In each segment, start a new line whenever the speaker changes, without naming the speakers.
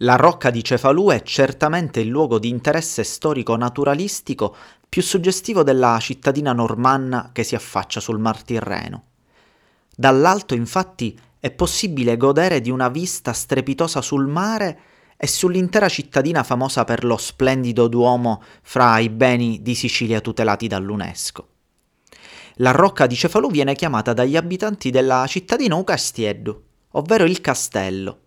La rocca di Cefalù è certamente il luogo di interesse storico-naturalistico più suggestivo della cittadina normanna che si affaccia sul Mar Tirreno. Dall'alto, infatti, è possibile godere di una vista strepitosa sul mare e sull'intera cittadina famosa per lo splendido duomo fra i beni di Sicilia tutelati dall'UNESCO. La rocca di Cefalù viene chiamata dagli abitanti della cittadina Ucastieddu, ovvero il castello.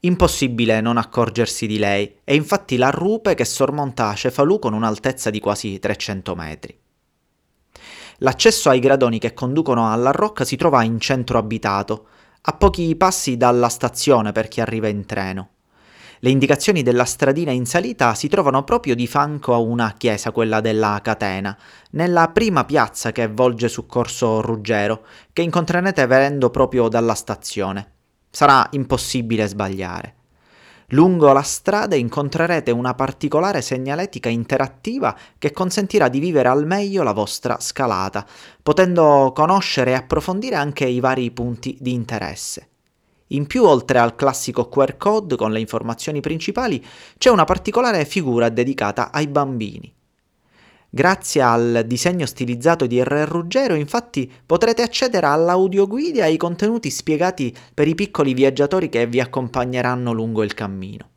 Impossibile non accorgersi di lei, è infatti la rupe che sormonta Cefalù con un'altezza di quasi 300 metri. L'accesso ai gradoni che conducono alla rocca si trova in centro abitato, a pochi passi dalla stazione per chi arriva in treno. Le indicazioni della stradina in salita si trovano proprio di fianco a una chiesa, quella della Catena, nella prima piazza che volge su Corso Ruggero, che incontrerete venendo proprio dalla stazione. Sarà impossibile sbagliare. Lungo la strada incontrerete una particolare segnaletica interattiva che consentirà di vivere al meglio la vostra scalata, potendo conoscere e approfondire anche i vari punti di interesse. In più, oltre al classico QR code con le informazioni principali, c'è una particolare figura dedicata ai bambini. Grazie al disegno stilizzato di R. Ruggero, infatti, potrete accedere all'audioguida e ai contenuti spiegati per i piccoli viaggiatori che vi accompagneranno lungo il cammino.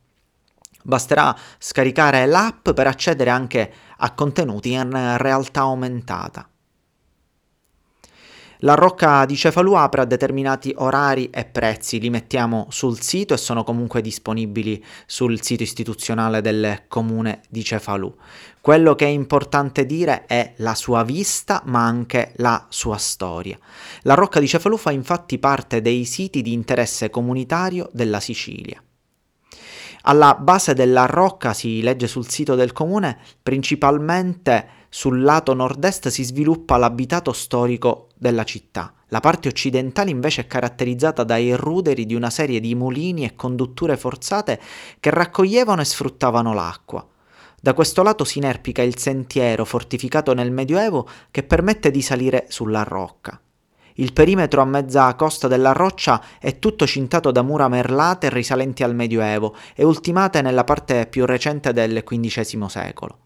Basterà scaricare l'app per accedere anche a contenuti in realtà aumentata. La rocca di Cefalù apre a determinati orari e prezzi, li mettiamo sul sito e sono comunque disponibili sul sito istituzionale del comune di Cefalù. Quello che è importante dire è la sua vista, ma anche la sua storia. La rocca di Cefalù fa infatti parte dei siti di interesse comunitario della Sicilia. Alla base della rocca, si legge sul sito del comune, principalmente sul lato nord-est si sviluppa l'abitato storico della città. La parte occidentale invece è caratterizzata dai ruderi di una serie di mulini e condutture forzate che raccoglievano e sfruttavano l'acqua. Da questo lato si inerpica il sentiero fortificato nel Medioevo che permette di salire sulla rocca. Il perimetro a mezza costa della roccia è tutto cintato da mura merlate risalenti al Medioevo e ultimate nella parte più recente del XV secolo.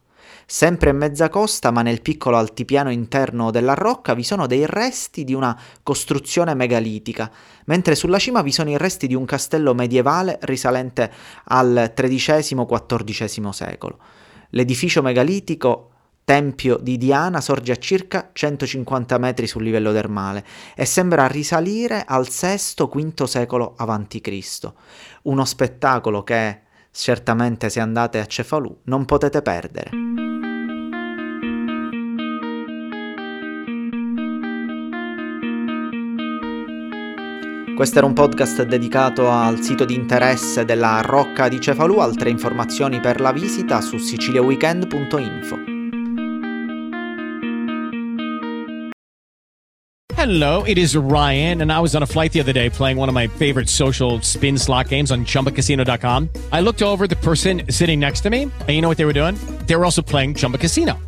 Sempre in mezza costa, ma nel piccolo altipiano interno della rocca, vi sono dei resti di una costruzione megalitica, mentre sulla cima vi sono i resti di un castello medievale risalente al XIII-XIV secolo. L'edificio megalitico Tempio di Diana sorge a circa 150 metri sul livello del e sembra risalire al VI-V secolo a.C. Uno spettacolo che, certamente se andate a Cefalù, non potete perdere. Questo era un podcast dedicato al sito di interesse della Rocca di Cefalù, altre informazioni per la visita su siciliaweekend.info.
Hello, it is Ryan, and I was on a flight the other day playing one of my favorite social spin slot games on chumbacasino.com. I looked over the person sitting next to me, and you know what they were doing? They were also playing Chumba Casino.